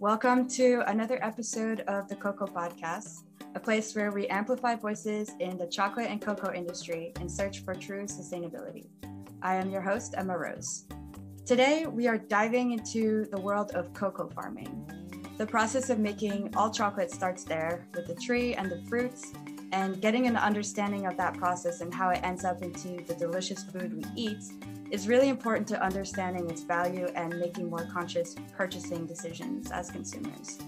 Welcome to another episode of the Cocoa Podcast, a place where we amplify voices in the chocolate and cocoa industry in search for true sustainability. I am your host, Emma Rose. Today, we are diving into the world of cocoa farming. The process of making all chocolate starts there with the tree and the fruits, and getting an understanding of that process and how it ends up into the delicious food we eat is really important to understanding its value and making more conscious purchasing decisions as consumers.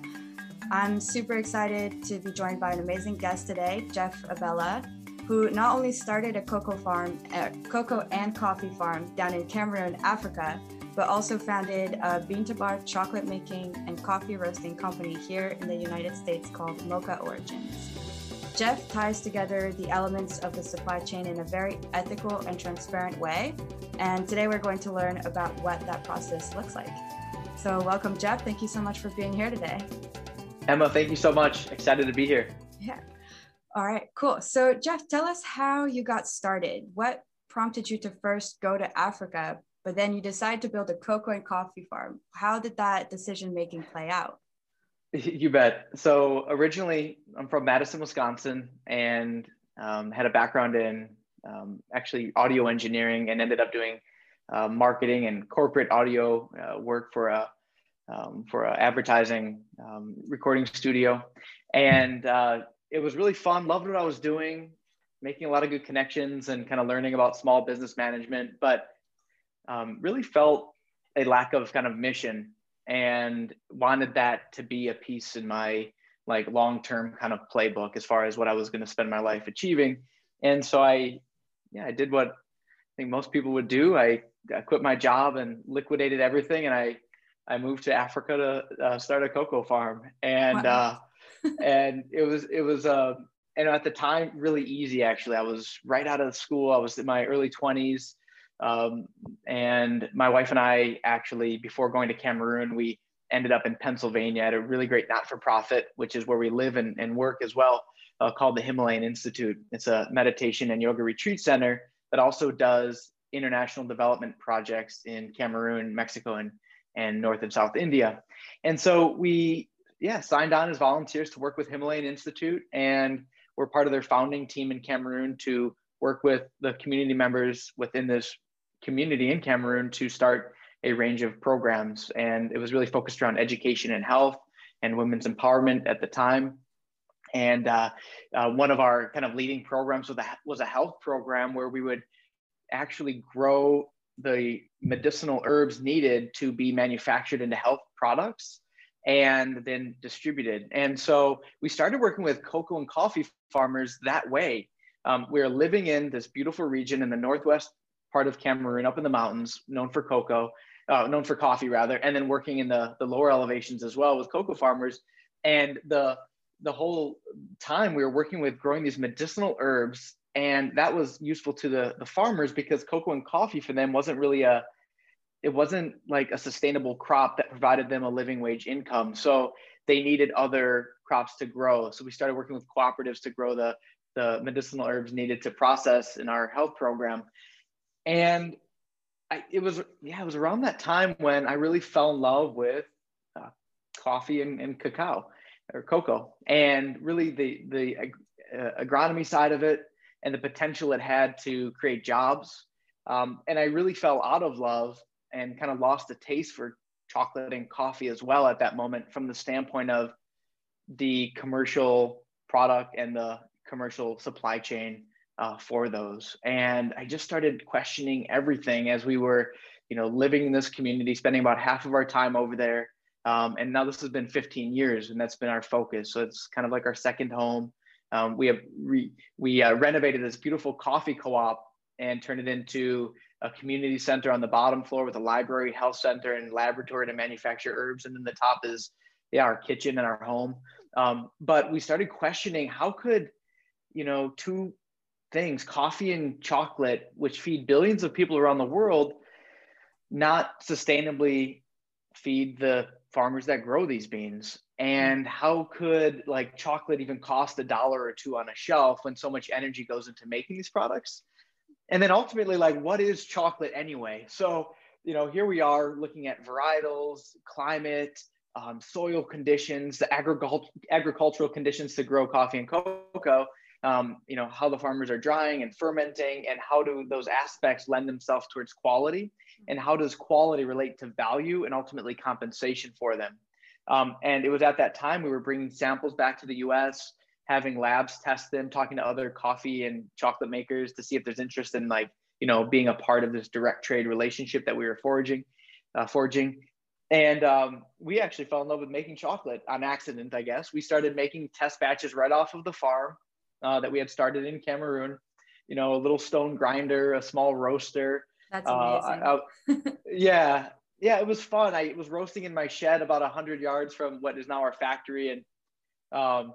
I'm super excited to be joined by an amazing guest today, Jeff Abella, who not only started a cocoa farm, a cocoa and coffee farm down in Cameroon, Africa, but also founded a bean to bar chocolate making and coffee roasting company here in the United States called Moka Origins. Jeff ties together the elements of the supply chain in a very ethical and transparent way. And today we're going to learn about what that process looks like. So, welcome, Jeff. Thank you so much for being here today. Emma, thank you so much. Excited to be here. Yeah. All right, cool. So, Jeff, tell us how you got started. What prompted you to first go to Africa, but then you decide to build a cocoa and coffee farm? How did that decision making play out? You bet. So originally, I'm from Madison, Wisconsin, and um, had a background in um, actually audio engineering, and ended up doing uh, marketing and corporate audio uh, work for a um, for an advertising um, recording studio, and uh, it was really fun. Loved what I was doing, making a lot of good connections, and kind of learning about small business management. But um, really felt a lack of kind of mission and wanted that to be a piece in my like long-term kind of playbook as far as what I was going to spend my life achieving. And so I, yeah, I did what I think most people would do. I, I quit my job and liquidated everything, and I, I moved to Africa to uh, start a cocoa farm. And wow. uh, and it was it was uh, and at the time really easy actually. I was right out of school. I was in my early twenties. Um, and my wife and I actually, before going to Cameroon, we ended up in Pennsylvania at a really great not for profit, which is where we live and, and work as well, uh, called the Himalayan Institute. It's a meditation and yoga retreat center that also does international development projects in Cameroon, Mexico, and, and North and South India. And so we, yeah, signed on as volunteers to work with Himalayan Institute, and we're part of their founding team in Cameroon to work with the community members within this community in Cameroon to start a range of programs. And it was really focused around education and health and women's empowerment at the time. And uh, uh, one of our kind of leading programs was a, was a health program where we would actually grow the medicinal herbs needed to be manufactured into health products and then distributed. And so we started working with cocoa and coffee farmers that way. Um, we are living in this beautiful region in the northwest part of Cameroon, up in the mountains, known for cocoa, uh, known for coffee rather, and then working in the the lower elevations as well with cocoa farmers. And the the whole time we were working with growing these medicinal herbs, and that was useful to the the farmers because cocoa and coffee for them wasn't really a it wasn't like a sustainable crop that provided them a living wage income. So they needed other crops to grow. So we started working with cooperatives to grow the the medicinal herbs needed to process in our health program. And I, it was yeah it was around that time when i really fell in love with uh, coffee and, and, cacao or cocoa and really the the uh, agronomy side of it and the potential it had to create jobs. Um, and i really fell out of love and kind of lost the taste for chocolate and coffee as well at that moment from the standpoint of the commercial product and the commercial supply chain uh, for those. And I just started questioning everything as we were, you know, living in this community, spending about half of our time over there. Um, and now this has been 15 years, and that's been our focus. So it's kind of like our second home. Um, we have re- we uh, renovated this beautiful coffee co-op and turned it into a community center on the bottom floor with a library, health center, and laboratory to manufacture herbs. And then the top is yeah our kitchen and our home. Um, but we started questioning how could you know two things, coffee and chocolate, which feed billions of people around the world, not sustainably feed the farmers that grow these beans. And how could like chocolate even cost a dollar or two on a shelf when so much energy goes into making these products? And then ultimately, like, what is chocolate anyway? So, you know, here we are looking at varietals, climate, um, soil conditions, the agricult- agricultural conditions to grow coffee and cocoa, um, you know, how the farmers are drying and fermenting, and how do those aspects lend themselves towards quality, and how does quality relate to value and ultimately compensation for them. Um, and it was at that time we were bringing samples back to the U.S., having labs test them, talking to other coffee and chocolate makers to see if there's interest in like you know being a part of this direct trade relationship that we were forging, uh, forging. And um, we actually fell in love with making chocolate on accident, I guess. We started making test batches right off of the farm uh, that we had started in Cameroon. You know, a little stone grinder, a small roaster. That's amazing. Uh, I, yeah, yeah, it was fun. I was roasting in my shed about hundred yards from what is now our factory, and um,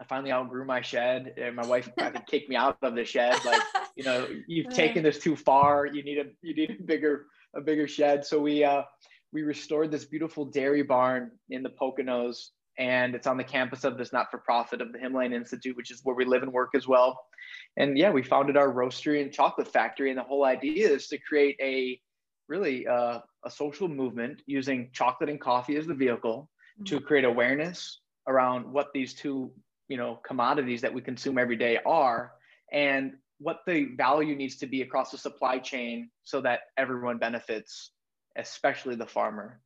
I finally outgrew my shed, and my wife had to kick me out of the shed. Like, you know, you've taken this too far. You need a you need a bigger a bigger shed. So we uh, we restored this beautiful dairy barn in the Poconos, and it's on the campus of this not for profit of the Himalayan Institute, which is where we live and work as well. And yeah, we founded our roastery and chocolate factory, and the whole idea is to create a really uh, a social movement using chocolate and coffee as the vehicle mm-hmm. to create awareness around what these two you know commodities that we consume every day are and what the value needs to be across the supply chain so that everyone benefits especially the farmer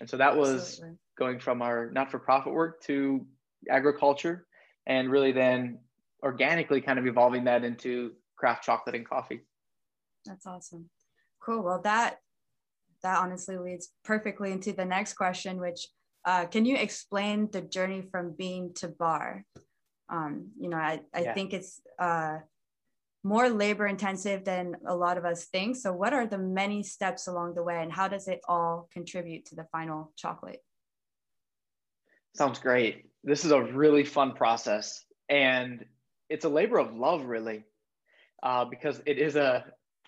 and so that was Absolutely. going from our not-for-profit work to agriculture and really then organically kind of evolving that into craft chocolate and coffee that's awesome cool well that that honestly leads perfectly into the next question, which uh, can you explain the journey from bean to bar? Um, you know, I, I yeah. think it's uh, more labor intensive than a lot of us think. So, what are the many steps along the way, and how does it all contribute to the final chocolate? Sounds great. This is a really fun process, and it's a labor of love, really, uh, because it is a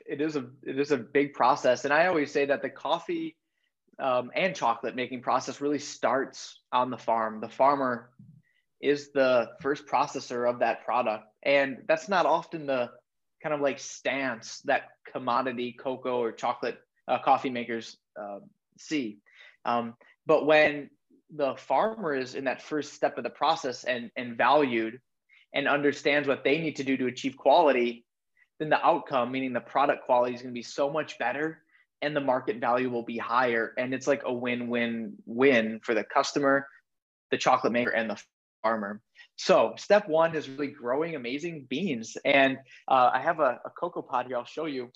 it is a it is a big process, and I always say that the coffee um, and chocolate making process really starts on the farm. The farmer is the first processor of that product, and that's not often the kind of like stance that commodity cocoa or chocolate uh, coffee makers uh, see. Um, but when the farmer is in that first step of the process and and valued and understands what they need to do to achieve quality then the outcome, meaning the product quality, is going to be so much better and the market value will be higher. And it's like a win win win for the customer, the chocolate maker, and the farmer. So, step one is really growing amazing beans. And uh, I have a, a, cocoa pod here, I'll show you.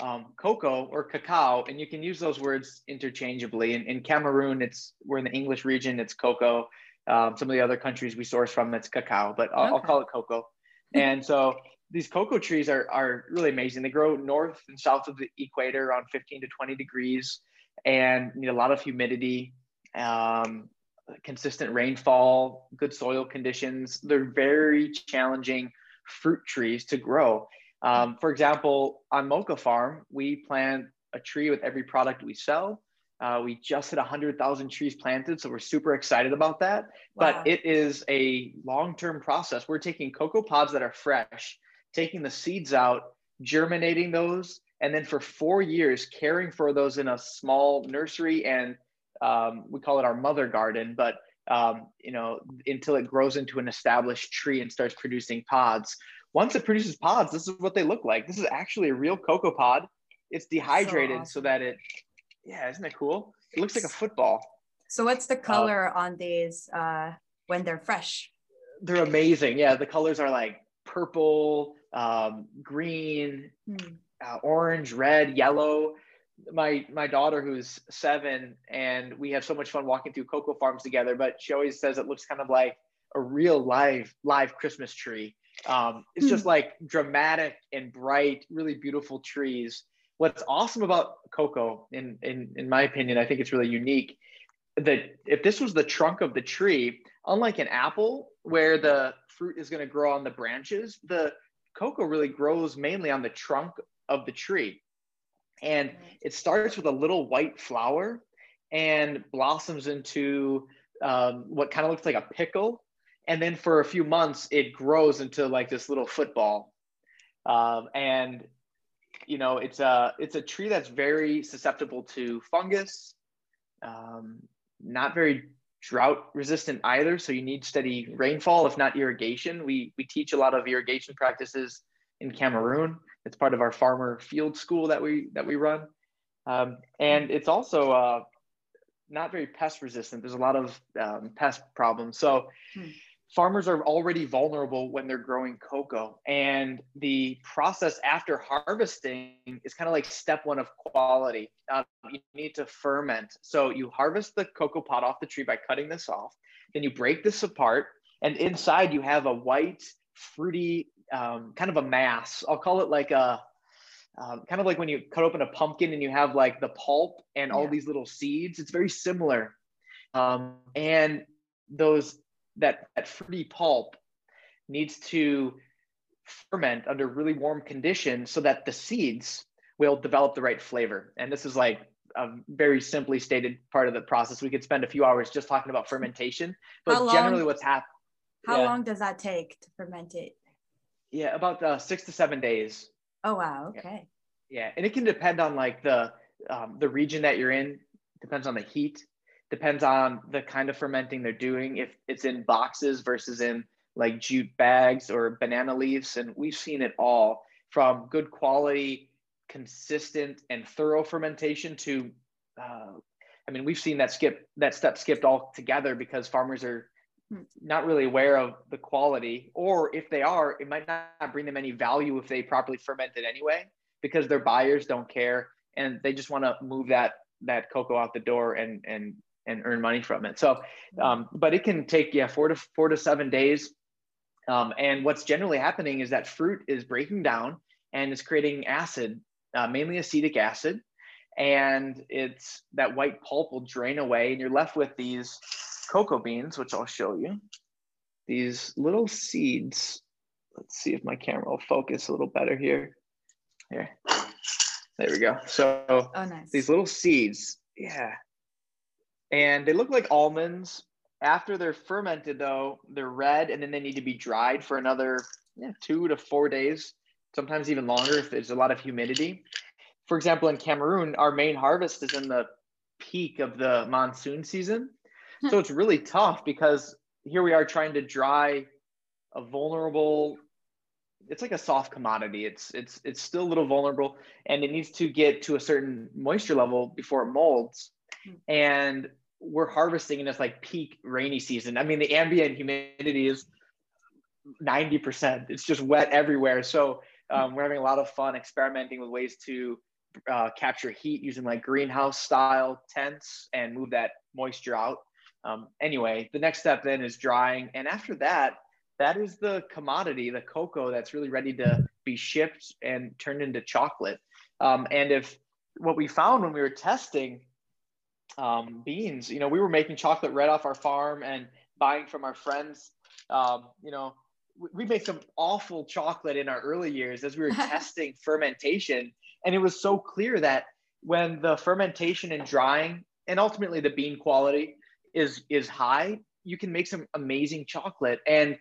Um, cocoa or cacao, and you can use those words interchangeably. In, in Cameroon, it's we're in the English region, it's cocoa. Um, some of the other countries we source from, it's cacao, but I'll, okay. I'll call it cocoa. And so these cocoa trees are, are really amazing. They grow north and south of the equator around 15 to 20 degrees and need a lot of humidity, um, consistent rainfall, good soil conditions. They're very challenging fruit trees to grow. Um, for example, on Moka Farm, we plant a tree with every product we sell. Uh, we just hit 100,000 trees planted, so we're super excited about that. Wow. But it is a long term process. We're taking cocoa pods that are fresh taking the seeds out, germinating those, and then for four years caring for those in a small nursery and um, we call it our mother garden, but um, you know until it grows into an established tree and starts producing pods. Once it produces pods, this is what they look like. This is actually a real cocoa pod. It's dehydrated so, awesome. so that it, yeah, isn't it cool? It looks like a football. So what's the color uh, on these uh, when they're fresh? They're amazing. Yeah, the colors are like purple, um, green, mm. uh, orange, red, yellow. My my daughter, who's seven, and we have so much fun walking through cocoa farms together. But she always says it looks kind of like a real live live Christmas tree. Um, it's mm. just like dramatic and bright, really beautiful trees. What's awesome about cocoa, in in in my opinion, I think it's really unique. That if this was the trunk of the tree, unlike an apple where the fruit is going to grow on the branches, the cocoa really grows mainly on the trunk of the tree. And it starts with a little white flower and blossoms into um, what kind of looks like a pickle. And then for a few months, it grows into like this little football. Um, and you know, it's a it's a tree that's very susceptible to fungus, um, not very drought resistant either. So you need steady rainfall, if not irrigation. We, we teach a lot of irrigation practices in Cameroon. It's part of our farmer field school that we, that we run. Um, and it's also uh, not very pest resistant. There's a lot of um, pest problems. So hmm farmers are already vulnerable when they're growing cocoa. And the process after harvesting is kind of like step one of quality. Um, you need to ferment. So you harvest the cocoa pod off the tree by cutting this off. Then you break this apart. And inside you have a white, fruity, um, kind of a mass. I'll call it like a, um, kind of like when you cut open a pumpkin and you have like the pulp and all yeah. these little seeds. It's very similar. Um, and those that, that fruity pulp needs to ferment under really warm conditions so that the seeds will develop the right flavor. And this is like a very simply stated part of the process. We could spend a few hours just talking about fermentation, but long, generally what's happening. How yeah. long does that take to ferment it? Yeah, about uh, six to seven days. Oh wow! Okay. Yeah. yeah, and it can depend on like the um, the region that you're in. Depends on the heat depends on the kind of fermenting they're doing if it's in boxes versus in like jute bags or banana leaves and we've seen it all from good quality consistent and thorough fermentation to uh, i mean we've seen that skip that step skipped altogether because farmers are. Not really aware of the quality or if they are it might not bring them any value if they properly ferment it anyway because their buyers don't care and they just want to move that that cocoa out the door and and and earn money from it. So, um, but it can take yeah four to four to seven days. Um, and what's generally happening is that fruit is breaking down and it's creating acid, uh, mainly acetic acid, and it's that white pulp will drain away, and you're left with these cocoa beans, which I'll show you. These little seeds. Let's see if my camera will focus a little better here. Here. There we go. So oh, nice. these little seeds, yeah, and they look like almonds. After they're fermented, though, they're red, and then they need to be dried for another yeah, two to four days, sometimes even longer if there's a lot of humidity. For example, in Cameroon, our main harvest is in the peak of the monsoon season. So it's really tough because here we are trying to dry a vulnerable it's like a soft commodity it's it's it's still a little vulnerable and it needs to get to a certain moisture level before it molds and we're harvesting in this like peak rainy season. I mean, the ambient humidity is 90%. It's just wet everywhere. So um, we're having a lot of fun experimenting with ways to uh, capture heat using like greenhouse style tents and move that moisture out. Um, anyway, the next step then is drying. And after that, that is the commodity, the cocoa that's really ready to be shipped and turned into chocolate. Um, and if what we found when we were testing um, beans. You know, we were making chocolate right off our farm and buying from our friends. Um, you know, we, we made some awful chocolate in our early years as we were testing fermentation. And it was so clear that when the fermentation and drying and ultimately the bean quality is is high, you can make some amazing chocolate. And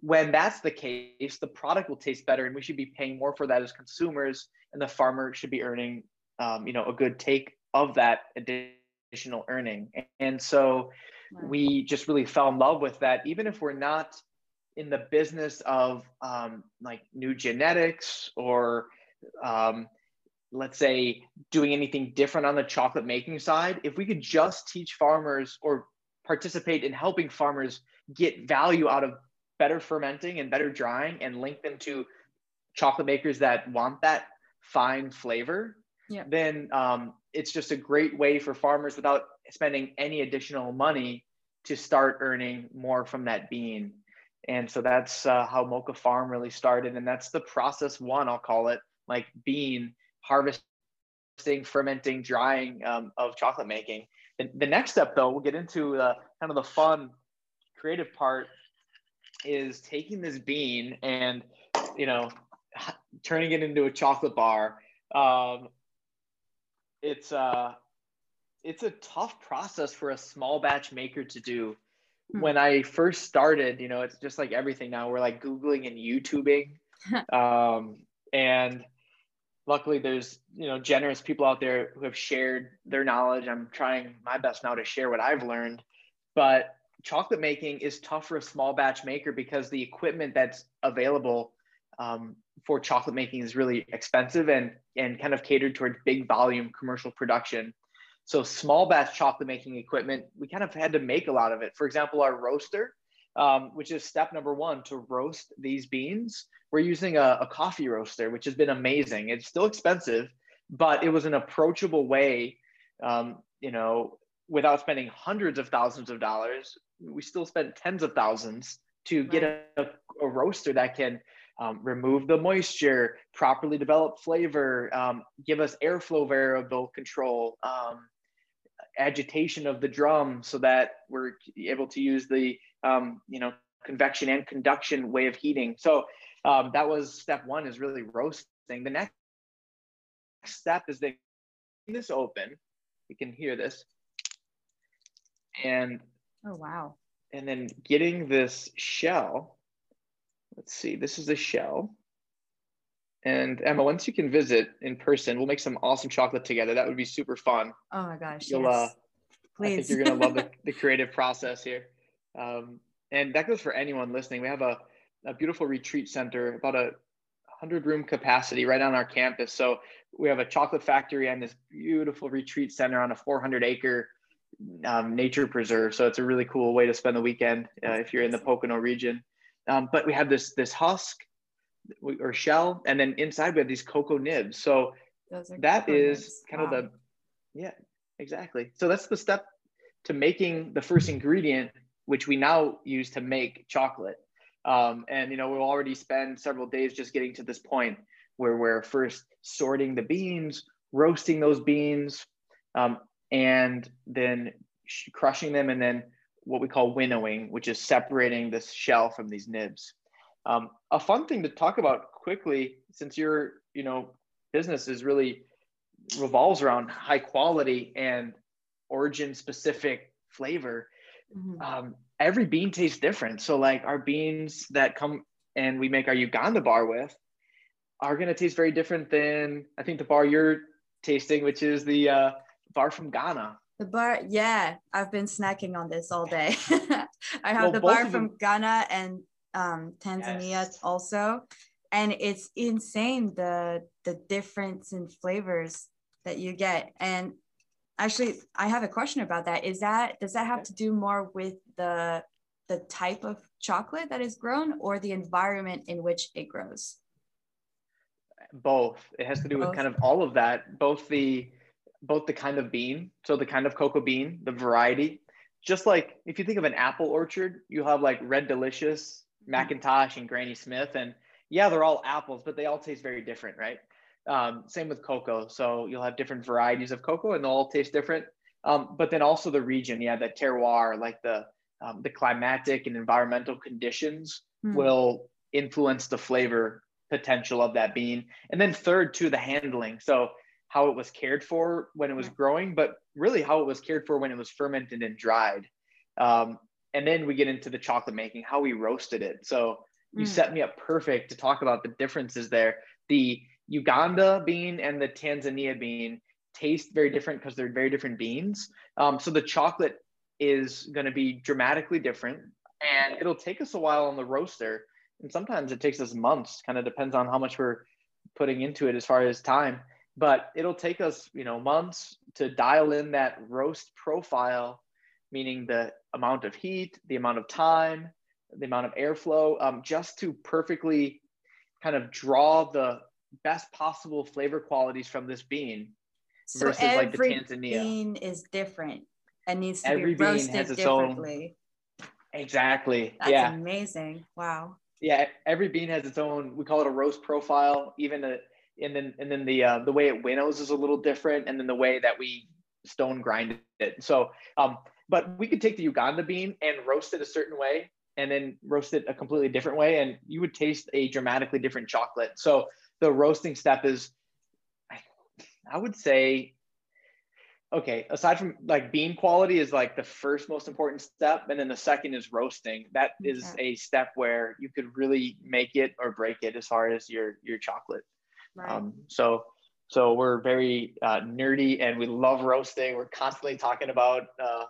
when that's the case, the product will taste better, and we should be paying more for that as consumers, and the farmer should be earning, um, you know, a good take of that additional earning. And so we just really fell in love with that, even if we're not in the business of um, like new genetics or um, let's say doing anything different on the chocolate making side, if we could just teach farmers or participate in helping farmers get value out of better fermenting and better drying and link them to chocolate makers that want that fine flavor, yeah. then um, it's just a great way for farmers without spending any additional money to start earning more from that bean. And so that's uh, how Moka Farm really started. And that's the process one, I'll call it like bean harvesting, fermenting, drying um, of chocolate making. The, the next step, though, we'll get into uh, kind of the fun, creative part is taking this bean and, you know, turning it into a chocolate bar. Um, it's uh it's a tough process for a small batch maker to do. Hmm. When I first started, you know, it's just like everything now. We're like Googling and YouTubing. um, and luckily there's you know generous people out there who have shared their knowledge. I'm trying my best now to share what i've learned but chocolate making is tough for a small batch maker because the equipment that's available um, for chocolate making is really expensive and and kind of catered towards big volume commercial production. So small batch chocolate making equipment we kind of had to make a lot of it. For example our roaster um, which is step number one to roast these beans. We're using a, a, coffee roaster, which has been amazing. It's still expensive, but it was an approachable way, um, you know, without spending hundreds of thousands of dollars. We still spent tens of thousands to get a, a, roaster that can um, remove the moisture, properly develop flavor, um, give us airflow variable control, um, agitation of the drum so that we're able to use the um, you know, convection and conduction way of heating. So um, that was step one is really roasting. The next step is they this open. You can hear this. And oh wow. And then getting this shell. Let's see, this is the shell. And Emma, once you can visit in person, we'll make some awesome chocolate together. That would be super fun. Oh my gosh. You'll, yes. uh, Please. I think you're gonna love the, the creative process here. Um, and that goes for anyone listening. We have a, a beautiful retreat center, about a 100 room capacity right on our campus. So we have a chocolate factory and this beautiful retreat center on a 400 acre um, nature preserve. So it's a really cool way to spend the weekend uh, if you're in the Pocono region. Um, but we have this this husk or shell, and then inside we have these cocoa nibs. So that is nibs. kind wow. of the yeah exactly. So that's the step to making the first ingredient which we now use to make chocolate. Um, and you know, we'll already spend several days just getting to this point where we're first sorting the beans, roasting those beans, um, and then sh- crushing them, and then what we call winnowing, which is separating this shell from these nibs. Um, a fun thing to talk about quickly, since your you know business is really revolves around high quality and origin specific flavor Mm-hmm. Um, every bean tastes different. So like our beans that come and we make our Uganda bar with are going to taste very different than I think the bar you're tasting, which is the uh, bar from Ghana. The bar, yeah, I've been snacking on this all day. I have well, the bar from Ghana and um, Tanzania yes. also, and it's insane the the difference in flavors that you get. And actually i have a question about that. Is that does that have to do more with the the type of chocolate that is grown or the environment in which it grows? Both. It has to do both. with kind of all of that both the both the kind of bean so the kind of cocoa bean the variety. Just like if you think of an apple orchard you have like red delicious mm-hmm. mcintosh and granny smith and yeah they're all apples but they all taste very different right um, same with cocoa. So you'll have different varieties of cocoa and they'll all taste different. Um, but then also the region, yeah, the terroir, like the um, the climatic and environmental conditions mm. will influence the flavor potential of that bean. And then third, to the handling. So how it was cared for when it was growing, but really how it was cared for when it was fermented and dried. Um, and then we get into the chocolate making, how we roasted it. So you mm. set me up perfect to talk about the differences there. The Uganda bean and the Tanzania bean taste very different because they're very different beans. Um, so the chocolate is going to be dramatically different and it'll take us a while on the roaster. And sometimes it takes us months, kind of depends on how much we're putting into it as far as time. But it'll take us, you know, months to dial in that roast profile, meaning the amount of heat, the amount of time, the amount of airflow, um, just to perfectly kind of draw the best possible flavor qualities from this bean so versus like the Tanzania. Every bean is different and needs to every be roasted differently. Own, exactly. That's yeah. amazing. Wow. Yeah, every bean has its own. We call it a roast profile. Even a, and then and then the uh, the way it winnows is a little different, and then the way that we stone grind it. So, um, but we could take the Uganda bean and roast it a certain way, and then roast it a completely different way, and you would taste a dramatically different chocolate. So the roasting step is I would say okay, aside from like bean quality is like the first most important step and then the second is roasting. That is okay. a step where you could really make it or break it as far as your your chocolate. Right. Um, so So we're very uh, nerdy and we love roasting. We're constantly talking about, uh,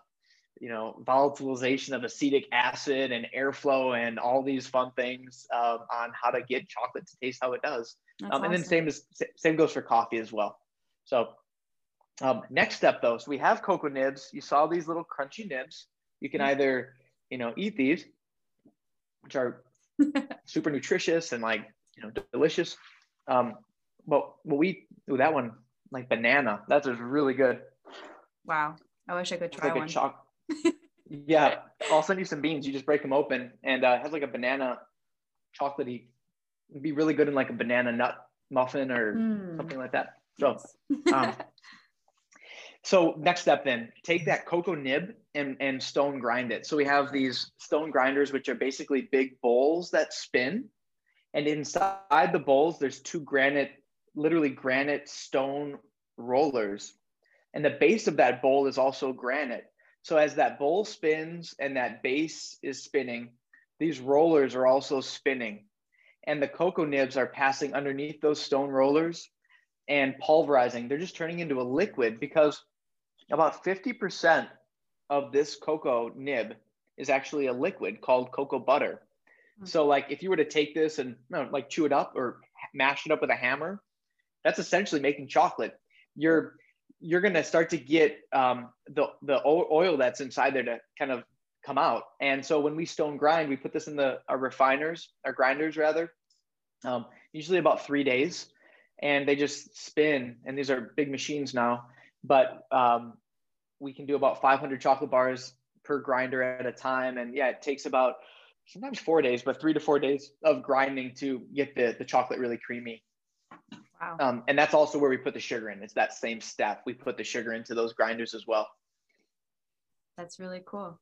you know, volatilization of acetic acid and airflow and all these fun things uh, on how to get chocolate to taste how it does. Um, and awesome. then same as same goes for coffee as well. So um, next step though, so we have cocoa nibs. You saw these little crunchy nibs. You can mm-hmm. either, you know, eat these, which are super nutritious and like, you know, delicious. Um, but what we do that one like banana. That's just really good. Wow. I wish I could try like one. Choc- yeah. I'll send you some beans. You just break them open and uh, has like a banana chocolatey. Be really good in like a banana nut muffin or mm. something like that. So, um, so next step then, take that cocoa nib and, and stone grind it. So we have these stone grinders, which are basically big bowls that spin. And inside the bowls, there's two granite, literally granite stone rollers. And the base of that bowl is also granite. So as that bowl spins and that base is spinning, these rollers are also spinning. And the cocoa nibs are passing underneath those stone rollers and pulverizing. They're just turning into a liquid because about 50% of this cocoa nib is actually a liquid called cocoa butter. Mm-hmm. So like if you were to take this and you know, like chew it up or mash it up with a hammer, that's essentially making chocolate. You're you're gonna start to get um, the the oil that's inside there to kind of come out. And so when we stone grind, we put this in the our refiners, our grinders rather, um, usually about three days, and they just spin. And these are big machines now but um, we can do about 500 chocolate bars per grinder at a time. And yeah, it takes about sometimes four days, but three to four days of grinding to get the, the chocolate really creamy. Wow. Um, and that's also where we put the sugar in. It's that same step. We put the sugar into those grinders as well. That's really cool.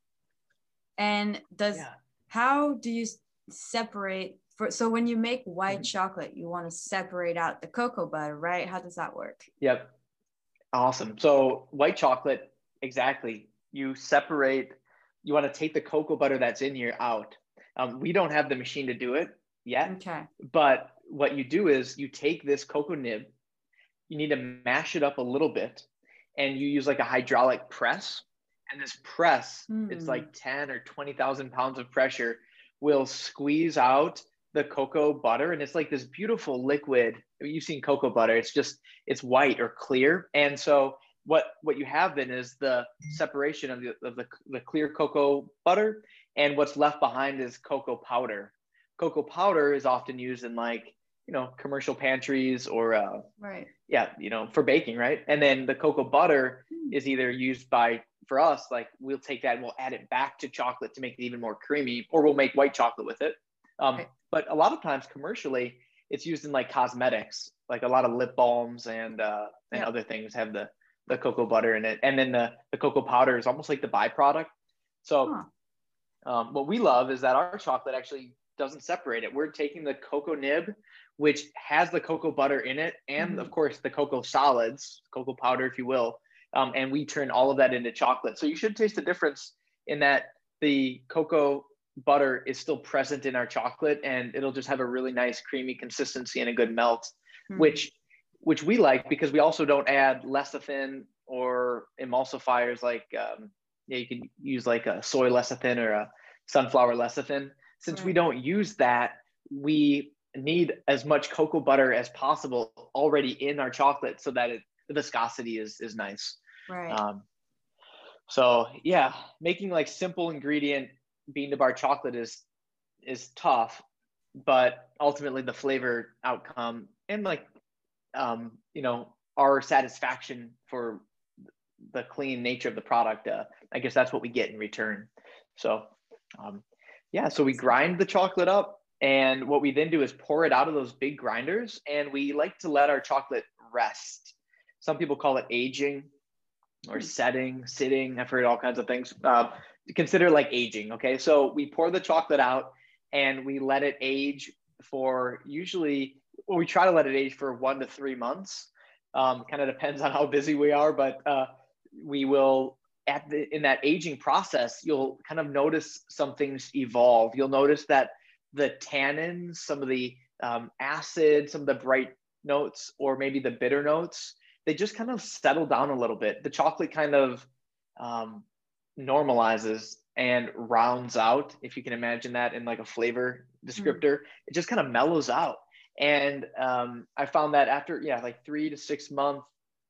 And does yeah. how do you separate for so when you make white mm-hmm. chocolate, you want to separate out the cocoa butter, right? How does that work? Yep. Awesome. So white chocolate, exactly. You separate. You want to take the cocoa butter that's in here out. Um, we don't have the machine to do it yet. Okay. But what you do is you take this cocoa nib, you need to mash it up a little bit, and you use like a hydraulic press. And this press, mm. it's like 10 or 20,000 pounds of pressure, will squeeze out the cocoa butter and it's like this beautiful liquid you've seen cocoa butter it's just it's white or clear and so what what you have then is the separation of the, of the, the clear cocoa butter and what's left behind is cocoa powder cocoa powder is often used in like you know commercial pantries or uh, right yeah you know for baking right and then the cocoa butter mm. is either used by for us like we'll take that and we'll add it back to chocolate to make it even more creamy or we'll make white chocolate with it um, right. But a lot of times commercially, it's used in like cosmetics, like a lot of lip balms and uh, and yeah. other things have the the cocoa butter in it, and then the the cocoa powder is almost like the byproduct. So, huh. um, what we love is that our chocolate actually doesn't separate it. We're taking the cocoa nib, which has the cocoa butter in it, and mm-hmm. of course the cocoa solids, cocoa powder, if you will, um, and we turn all of that into chocolate. So you should taste the difference in that the cocoa butter is still present in our chocolate and it'll just have a really nice creamy consistency and a good melt mm-hmm. which which we like because we also don't add lecithin or emulsifiers like um, yeah you can use like a soy lecithin or a sunflower lecithin since right. we don't use that we need as much cocoa butter as possible already in our chocolate so that it, the viscosity is is nice right um, so yeah making like simple ingredient bean to bar chocolate is is tough, but ultimately the flavor outcome and like um, you know our satisfaction for the clean nature of the product, uh, I guess that's what we get in return. So um, yeah, so we grind the chocolate up, and what we then do is pour it out of those big grinders, and we like to let our chocolate rest. Some people call it aging or hmm. setting, sitting. I've heard all kinds of things. Uh, consider like aging. Okay. So we pour the chocolate out and we let it age for usually, well, we try to let it age for one to three months. Um, kind of depends on how busy we are, but uh, we will at the in that aging process, you'll kind of notice some things evolve. You'll notice that the tannins, some of the um, acid, some of the bright notes or maybe the bitter notes, they just kind of settle down a little bit. The chocolate kind of um, normalizes and rounds out, if you can imagine that in like a flavor descriptor, mm. it just kind of mellows out. And um, I found that after, yeah, like three to six month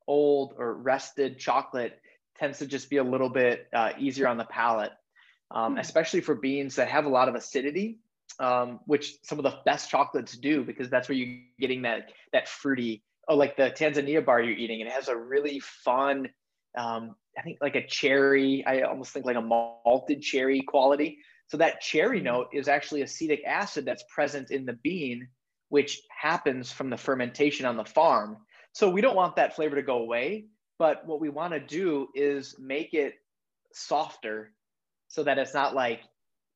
old or rested chocolate tends to just be a little bit uh, easier on the palate, um, mm. especially for beans that have a lot of acidity, um, which some of the best chocolates do because that's where you're getting that that fruity. Oh, like the Tanzania bar you're eating, and it has a really fun um, I think like a cherry, I almost think like a malted cherry quality. So that cherry mm-hmm. note is actually acetic acid that's present in the bean, which happens from the fermentation on the farm. So we don't want that flavor to go away, but what we want to do is make it softer so that it's not like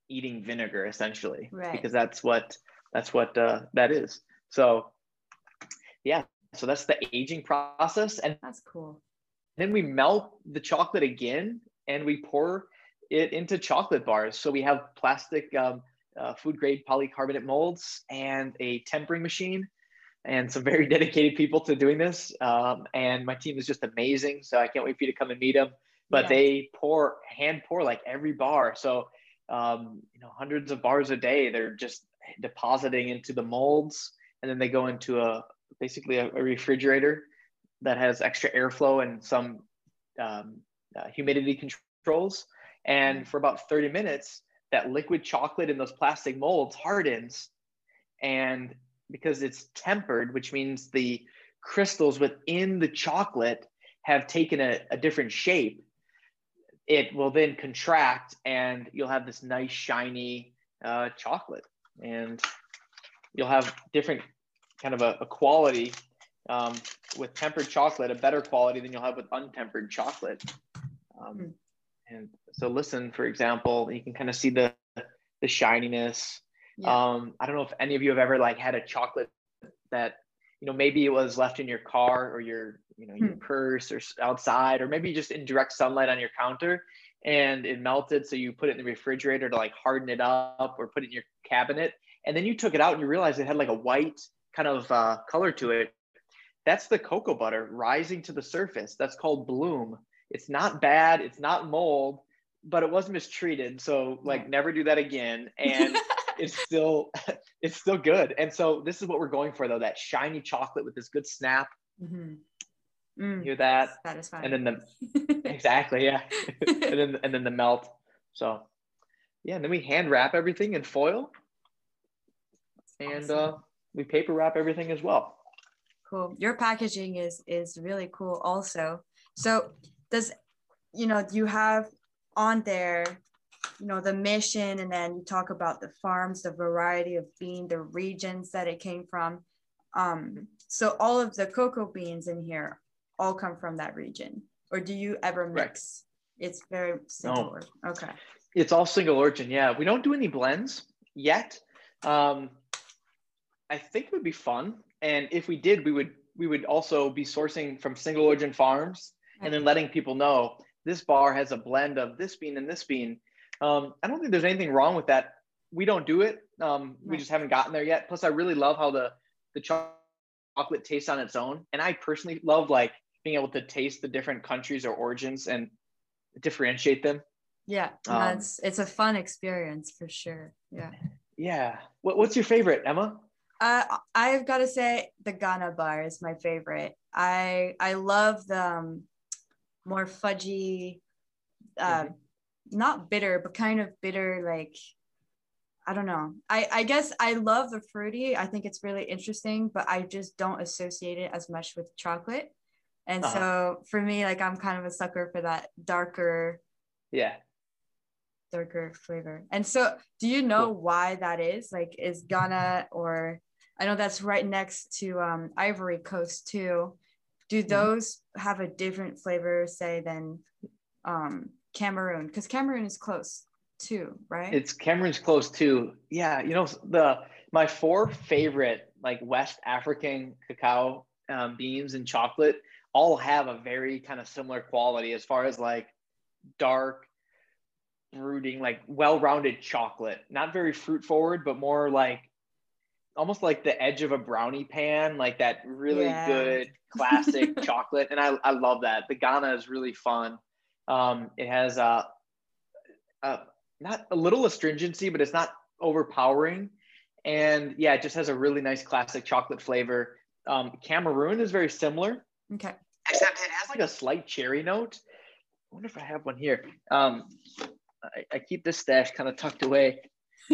eating vinegar essentially, right. because that's what that's what uh, that is. So yeah, so that's the aging process, and that's cool. Then we melt the chocolate again and we pour it into chocolate bars. So we have plastic um, uh, food grade polycarbonate molds and a tempering machine and some very dedicated people to doing this. Um, and my team is just amazing. So I can't wait for you to come and meet them. But yeah. they pour, hand pour like every bar. So, um, you know, hundreds of bars a day, they're just depositing into the molds and then they go into a basically a, a refrigerator that has extra airflow and some um, uh, humidity controls. And for about 30 minutes, that liquid chocolate in those plastic molds hardens. And because it's tempered, which means the crystals within the chocolate have taken a, a different shape, it will then contract and you'll have this nice, shiny uh, chocolate. And you'll have different kind of a, a quality um, with tempered chocolate, a better quality than you'll have with untempered chocolate. Um, mm. And so, listen, for example, you can kind of see the the shininess. Yeah. Um, I don't know if any of you have ever like had a chocolate that you know maybe it was left in your car or your you know your hmm. purse or outside or maybe just in direct sunlight on your counter and it melted so you put it in the refrigerator to like harden it up or put it in your cabinet and then you took it out and you realized it had like a white kind of uh, color to it that's the cocoa butter rising to the surface. That's called bloom. It's not bad. It's not mold, but it was mistreated. So like never do that again. And it's still it's still good. And so this is what we're going for though, that shiny chocolate with this good snap. Mm-hmm. Mm, Hear that? Satisfying. And then the exactly, yeah. and then and then the melt. So yeah, and then we hand wrap everything in foil. And uh, we paper wrap everything as well. Cool. Your packaging is is really cool also. So does you know you have on there you know the mission and then you talk about the farms the variety of bean the regions that it came from. Um so all of the cocoa beans in here all come from that region or do you ever mix? Right. it's very single no. okay. It's all single origin. Yeah. We don't do any blends yet. Um i think it would be fun and if we did, we would we would also be sourcing from single origin farms and then letting people know this bar has a blend of this bean and this bean. Um, I don't think there's anything wrong with that. We don't do it. Um, we just haven't gotten there yet. Plus, I really love how the the chocolate tastes on its own, and I personally love like being able to taste the different countries or origins and differentiate them. Yeah, um, it's it's a fun experience for sure. Yeah. Yeah. What, what's your favorite, Emma? Uh, I've got to say the Ghana bar is my favorite. I I love the um, more fudgy, uh, mm-hmm. not bitter, but kind of bitter. Like I don't know. I I guess I love the fruity. I think it's really interesting, but I just don't associate it as much with chocolate. And uh-huh. so for me, like I'm kind of a sucker for that darker. Yeah darker flavor. And so, do you know why that is? Like, is Ghana or I know that's right next to um, Ivory Coast too. Do mm-hmm. those have a different flavor, say, than um, Cameroon? Because Cameroon is close too, right? It's Cameroon's close too. Yeah, you know the my four favorite like West African cacao um, beans and chocolate all have a very kind of similar quality as far as like dark brooding like well-rounded chocolate not very fruit forward but more like almost like the edge of a brownie pan, like that really yeah. good classic chocolate. And I, I love that. The Ghana is really fun. Um, it has a, uh, not a little astringency, but it's not overpowering. And yeah, it just has a really nice classic chocolate flavor. Um, Cameroon is very similar. Okay. Except it has like a slight cherry note. I wonder if I have one here. Um, I, I keep this stash kind of tucked away.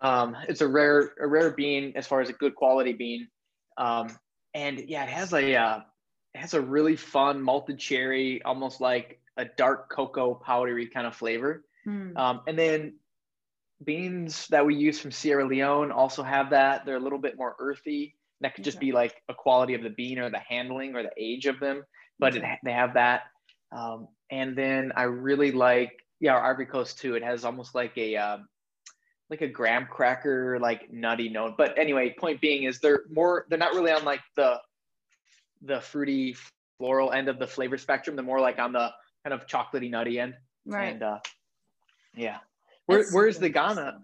um, it's a rare, a rare bean as far as a good quality bean. Um, and yeah, it has a, uh, it has a really fun malted cherry, almost like a dark cocoa powdery kind of flavor. Mm. Um, and then beans that we use from Sierra Leone also have that. They're a little bit more earthy. That could just okay. be like a quality of the bean or the handling or the age of them, but okay. it, they have that. Um, and then I really like, yeah, our Ivory Coast too. It has almost like a, uh, like a graham cracker, like nutty note. But anyway, point being is they're more, they're not really on like the, the fruity floral end of the flavor spectrum. They're more like on the kind of chocolatey nutty end. Right. And uh, yeah. Where, where's the Ghana?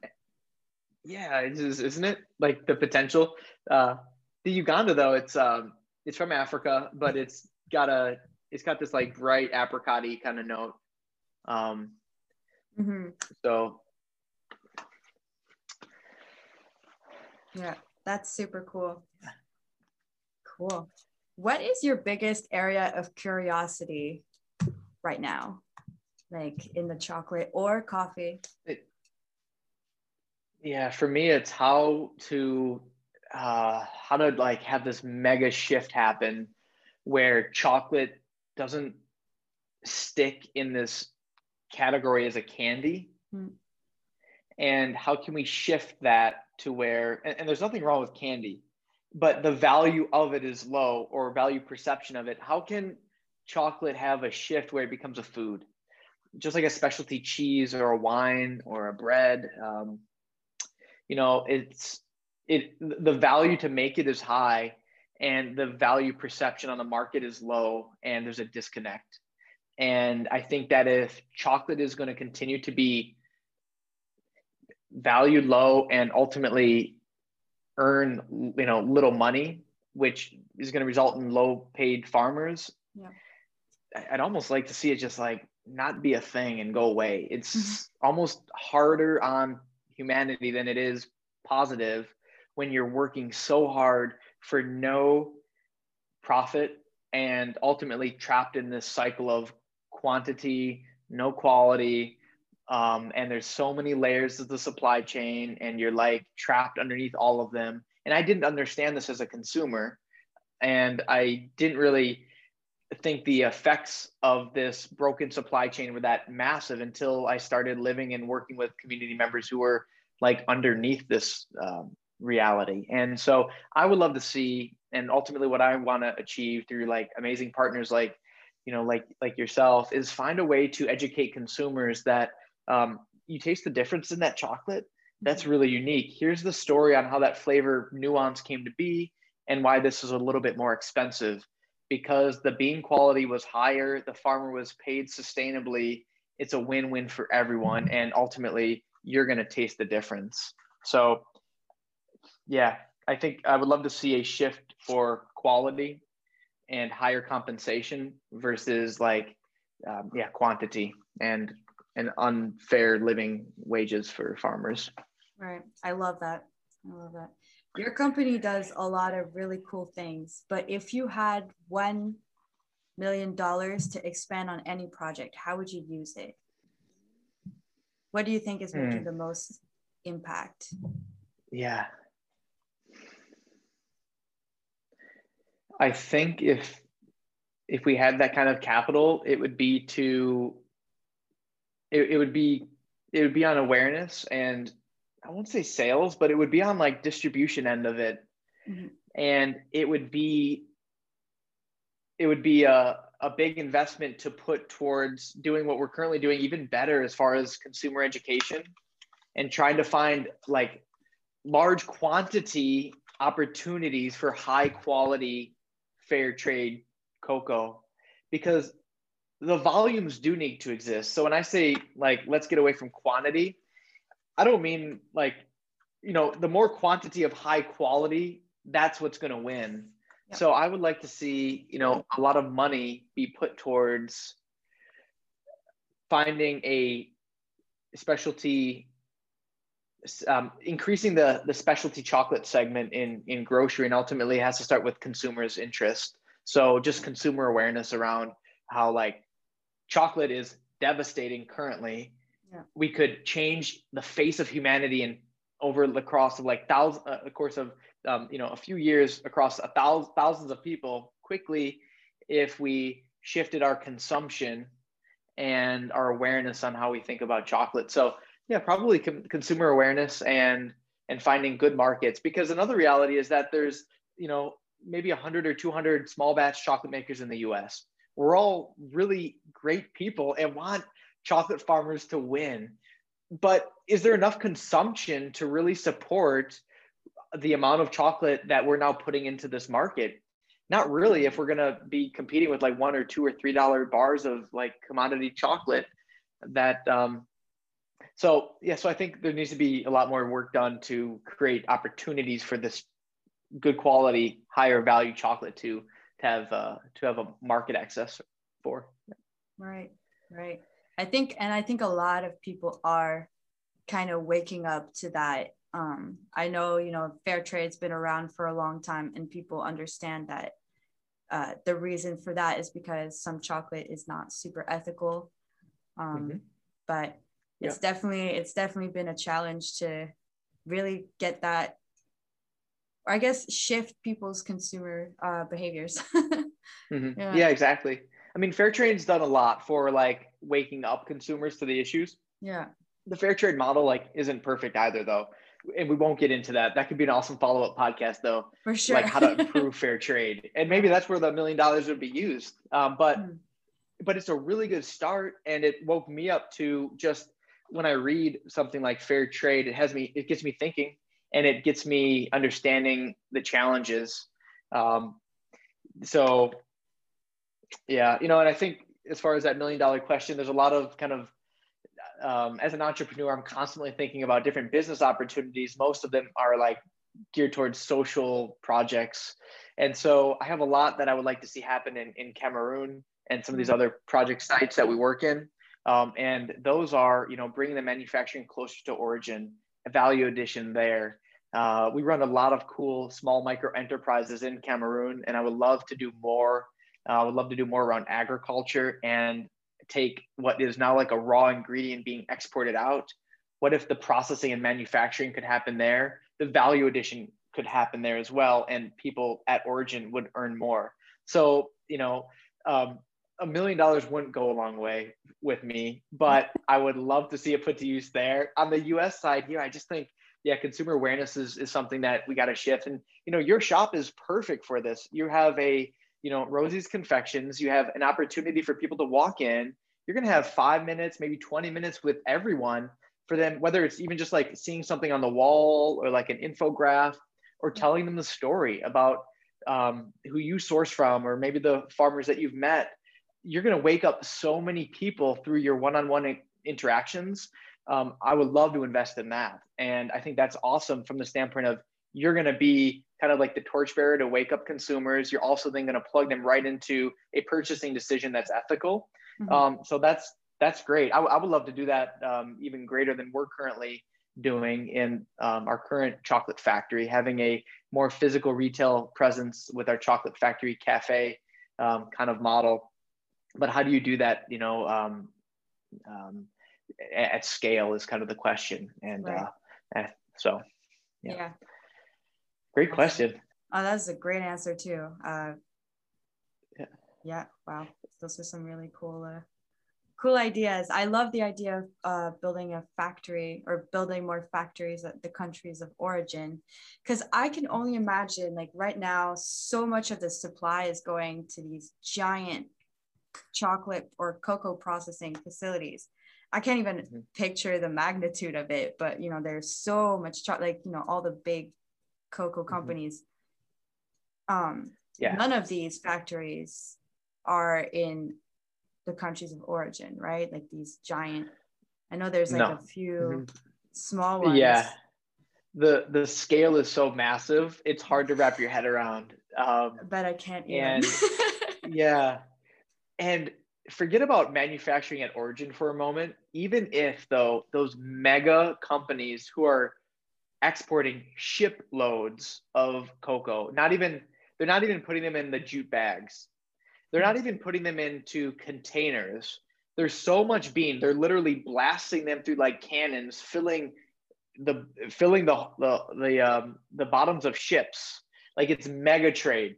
Yeah, it's just, isn't it like the potential? Uh, the Uganda though, it's um, it's from Africa, but it's got a it's got this like bright apricot kind of note. Um, mm-hmm. So yeah, that's super cool. Cool. What is your biggest area of curiosity right now? like in the chocolate or coffee? It, yeah, for me, it's how to uh, how to like have this mega shift happen where chocolate doesn't stick in this category as a candy. Mm. And how can we shift that to where, and, and, there's nothing wrong with candy, but the value of it is low or value perception of it. How can chocolate have a shift where it becomes a food? just like a specialty cheese or a wine or a bread um, you know it's it the value to make it is high and the value perception on the market is low and there's a disconnect and i think that if chocolate is going to continue to be valued low and ultimately earn you know little money which is going to result in low paid farmers yeah. i'd almost like to see it just like not be a thing and go away. It's mm-hmm. almost harder on humanity than it is positive when you're working so hard for no profit and ultimately trapped in this cycle of quantity, no quality. Um, and there's so many layers of the supply chain, and you're like trapped underneath all of them. And I didn't understand this as a consumer, and I didn't really think the effects of this broken supply chain were that massive until I started living and working with community members who were like underneath this um, reality. And so I would love to see, and ultimately what I want to achieve through like amazing partners like, you know, like like yourself, is find a way to educate consumers that um, you taste the difference in that chocolate. That's mm-hmm. really unique. Here's the story on how that flavor nuance came to be and why this is a little bit more expensive because the bean quality was higher, the farmer was paid sustainably. It's a win win for everyone. And ultimately, you're going to taste the difference. So, yeah, I think I would love to see a shift for quality and higher compensation versus like, um, yeah, quantity and and unfair living wages for farmers. Right. I love that. I love that your company does a lot of really cool things, but if you had $1 million to expand on any project, how would you use it? What do you think is making mm. the most impact? Yeah. I think if if we had that kind of capital, it would be to it, it would be it would be on awareness and I won't say sales, but it would be on like distribution end of it. Mm-hmm. And it would be it would be a, a big investment to put towards doing what we're currently doing even better as far as consumer education and trying to find like large quantity opportunities for high quality fair trade cocoa because the volumes do need to exist. So when I say like let's get away from quantity, I don't mean like you know, the more quantity of high quality, that's what's going to win. So I would like to see, you know, a lot of money be put towards finding a specialty um, increasing the the specialty chocolate segment in in grocery and ultimately has to start with consumers interest so just consumer awareness around how like chocolate is devastating currently. Yeah. we could change the face of humanity and over the course of like thousands uh, the course of um, you know a few years across a thousand thousands of people quickly if we shifted our consumption and our awareness on how we think about chocolate. So yeah probably com- consumer awareness and and finding good markets because another reality is that there's you know maybe 100 or 200 small batch chocolate makers in the us we're all really great people and want chocolate farmers to win. But is there enough consumption to really support the amount of chocolate that we're now putting into this market? Not really if we're going to be competing with like one or two or three dollar bars of like commodity chocolate that um, so yeah so i think there needs to be a lot more work done to create opportunities for this good quality higher value chocolate to to have uh, to have a market access for right right i think and i think a lot of people are kind of waking up to that um, i know you know fair trade's been around for a long time and people understand that uh, the reason for that is because some chocolate is not super ethical um, mm-hmm. but it's yeah. definitely it's definitely been a challenge to really get that or i guess shift people's consumer uh, behaviors mm-hmm. yeah. yeah. exactly i mean fair trade's done a lot for like waking up consumers to the issues yeah the fair trade model like isn't perfect either though and we won't get into that that could be an awesome follow-up podcast though for sure like how to improve fair trade and maybe that's where the million dollars would be used um, but mm. but it's a really good start and it woke me up to just when I read something like fair trade, it has me, it gets me thinking and it gets me understanding the challenges. Um, so yeah, you know, and I think as far as that million dollar question, there's a lot of kind of, um, as an entrepreneur, I'm constantly thinking about different business opportunities. Most of them are like geared towards social projects. And so I have a lot that I would like to see happen in, in Cameroon and some of these mm-hmm. other project sites that we work in. Um, and those are, you know, bringing the manufacturing closer to origin, value addition there. Uh, we run a lot of cool small micro enterprises in Cameroon, and I would love to do more. Uh, I would love to do more around agriculture and take what is now like a raw ingredient being exported out. What if the processing and manufacturing could happen there? The value addition could happen there as well, and people at origin would earn more. So, you know, um, a million dollars wouldn't go a long way with me, but I would love to see it put to use there. On the US side here, I just think, yeah, consumer awareness is, is something that we got to shift. And, you know, your shop is perfect for this. You have a, you know, Rosie's Confections, you have an opportunity for people to walk in. You're going to have five minutes, maybe 20 minutes with everyone for them, whether it's even just like seeing something on the wall or like an infograph or telling them the story about um, who you source from or maybe the farmers that you've met you're going to wake up so many people through your one-on-one interactions. Um, i would love to invest in that. And i think that's awesome from the standpoint of you're going to be kind of like the torchbearer to wake up consumers. You're also then going to plug them right into a purchasing decision that's ethical. Mm-hmm. um, so that's that's great. I, I would love to do that um, even greater than we're currently doing in um, our current chocolate factory having a more physical retail presence with our chocolate factory cafe um, kind of model but how do you do that you know um, um, at scale is kind of the question and right. uh, so yeah. yeah. great question oh that's a great answer too uh, yeah. yeah wow those are some really cool uh, cool ideas i love the idea of uh, building a factory or building more factories at the countries of origin because i can only imagine like right now so much of the supply is going to these giant chocolate or cocoa processing facilities. I can't even mm-hmm. picture the magnitude of it, but you know, there's so much chocolate, like you know, all the big cocoa mm-hmm. companies. Mm-hmm. Um, yeah. none of these factories are in the countries of origin, right? Like these giant. I know there's like no. a few mm-hmm. small ones. Yeah, the the scale is so massive it's hard to wrap your head around um but i can't and yeah and forget about manufacturing at origin for a moment. Even if though those mega companies who are exporting shiploads of cocoa not even they're not even putting them in the jute bags. They're not even putting them into containers. There's so much bean they're literally blasting them through like cannons filling the filling the the the um, the bottoms of ships. Like it's mega trade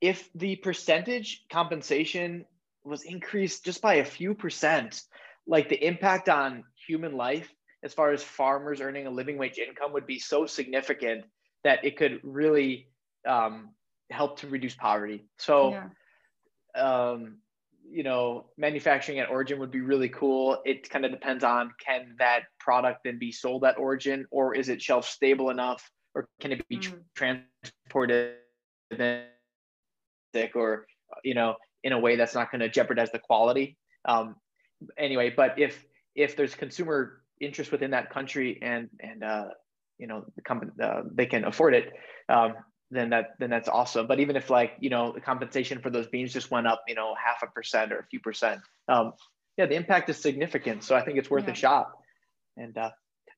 if the percentage compensation was increased just by a few percent like the impact on human life as far as farmers earning a living wage income would be so significant that it could really um, help to reduce poverty so yeah. um, you know, manufacturing at origin would be really cool. It kind of depends on can that product then be sold at origin or is it shelf stable enough or can it be mm. transported or, you know, in a way that's not going to jeopardize the quality. Um, anyway, but if, if there's consumer interest within that country and, and, uh, you know, the company, uh, they can afford it. Um, then that then that's awesome. But even if like you know the compensation for those beans just went up, you know, half a percent or a few percent, um, yeah, the impact is significant. So I think it's worth yeah. a shot. And uh,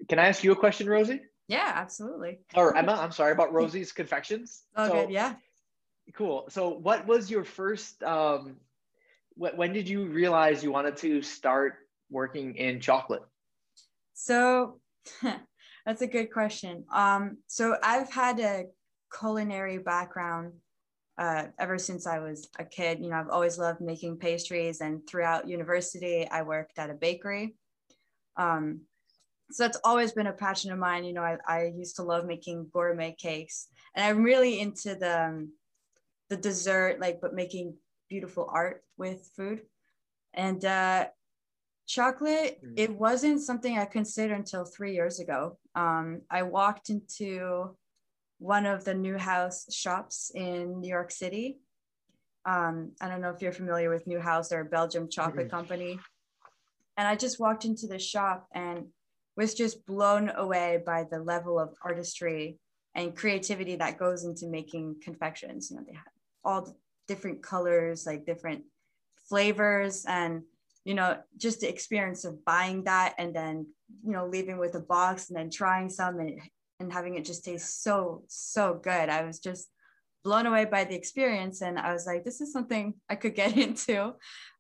can I ask you a question, Rosie? Yeah, absolutely. Or Emma, I'm sorry about Rosie's confections. Oh, so, good. Yeah. Cool. So, what was your first? Um, wh- when did you realize you wanted to start working in chocolate? So, that's a good question. Um, so I've had a culinary background uh, ever since I was a kid. You know, I've always loved making pastries, and throughout university, I worked at a bakery. Um, so that's always been a passion of mine. You know, I, I used to love making gourmet cakes, and I'm really into the um, the dessert, like, but making beautiful art with food. And uh, chocolate, mm. it wasn't something I considered until three years ago. Um, I walked into one of the Neuhaus shops in New York City. Um, I don't know if you're familiar with Neuhaus, they're a Belgium chocolate mm-hmm. company. And I just walked into the shop and was just blown away by the level of artistry and creativity that goes into making confections. You know, they have all different colors, like different flavors, and you know, just the experience of buying that and then you know leaving with a box and then trying some and and having it just taste so so good. I was just blown away by the experience and i was like this is something i could get into.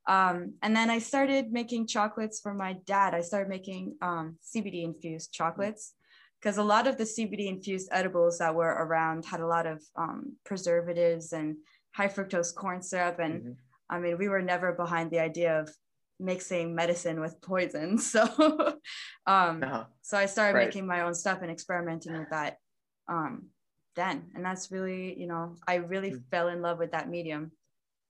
Um, and then i started making chocolates for my dad. I started making um, cbd infused chocolates because a lot of the cbd infused edibles that were around had a lot of um, preservatives and high fructose corn syrup and mm-hmm. i mean we were never behind the idea of mixing medicine with poison. So, um, uh-huh. so I started right. making my own stuff and experimenting with that um, then. And that's really, you know, I really mm. fell in love with that medium.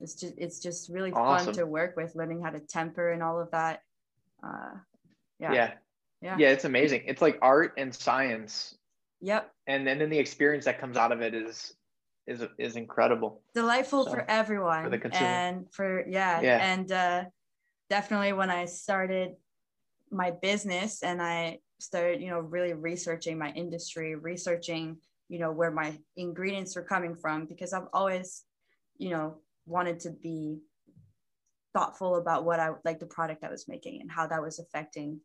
It's just, it's just really awesome. fun to work with, learning how to temper and all of that. Uh, yeah. Yeah. Yeah. Yeah. It's amazing. It's like art and science. Yep. And then, then the experience that comes out of it is, is, is incredible. Delightful so, for everyone. For the consumer. And for, yeah. Yeah. And, uh, definitely when I started my business and I started, you know, really researching my industry, researching, you know, where my ingredients were coming from, because I've always, you know, wanted to be thoughtful about what I like the product I was making and how that was affecting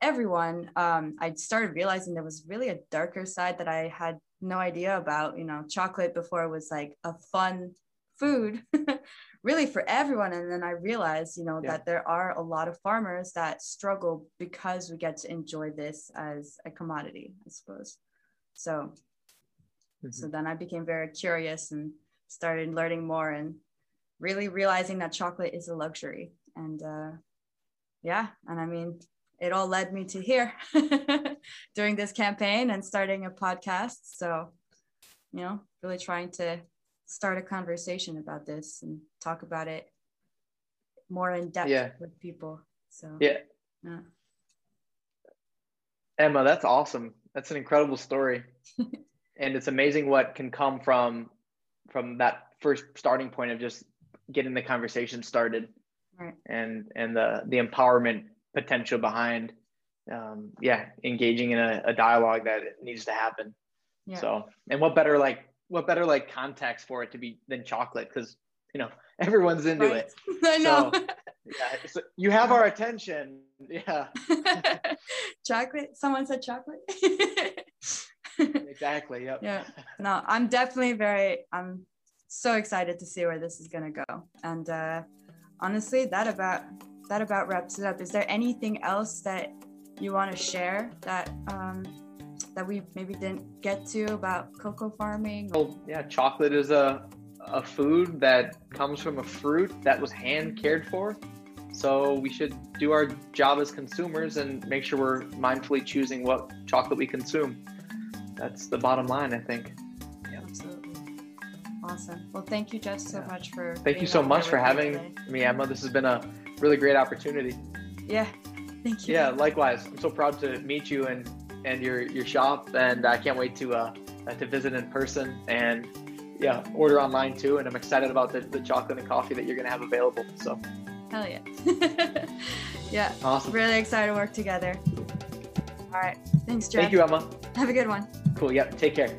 everyone. Um, I started realizing there was really a darker side that I had no idea about. You know, chocolate before was like a fun food really for everyone and then i realized you know yeah. that there are a lot of farmers that struggle because we get to enjoy this as a commodity i suppose so mm-hmm. so then i became very curious and started learning more and really realizing that chocolate is a luxury and uh yeah and i mean it all led me to here during this campaign and starting a podcast so you know really trying to start a conversation about this and talk about it more in depth yeah. with people. So yeah. yeah. Emma, that's awesome. That's an incredible story. and it's amazing what can come from from that first starting point of just getting the conversation started. Right. And and the the empowerment potential behind um, yeah, engaging in a, a dialogue that needs to happen. Yeah. So, and what better like what better like context for it to be than chocolate? Because you know everyone's into Right. it. I know. So, yeah, so you have our attention. Yeah, chocolate. Someone said chocolate. exactly. Yep. yeah. No, I'm definitely very. I'm so excited to see where this is gonna go. And uh, honestly, that about that about wraps it up. Is there anything else that you want to share that um, that we maybe didn't get to about cocoa farming? Well, yeah, chocolate is a a food that comes from a fruit that was hand cared for. So we should do our job as consumers and make sure we're mindfully choosing what chocolate we consume. That's the bottom line, I think. Absolutely. Awesome. Well, thank you, Jeff, so Yeah. much for. Thank you so much for having me, Emma. This has been a really great opportunity. Yeah. Thank you. Yeah, likewise. I'm so proud to meet you and and your your shop, and I can't wait to uh, to visit in person and yeah, order online too. And I'm excited about the, the chocolate and coffee that you're gonna have available. So Hell yeah. yeah. awesome. Really excited to work together. All right. Thanks, Jeff. Thank you, Emma. Have a good one. Cool. Yep. Take care.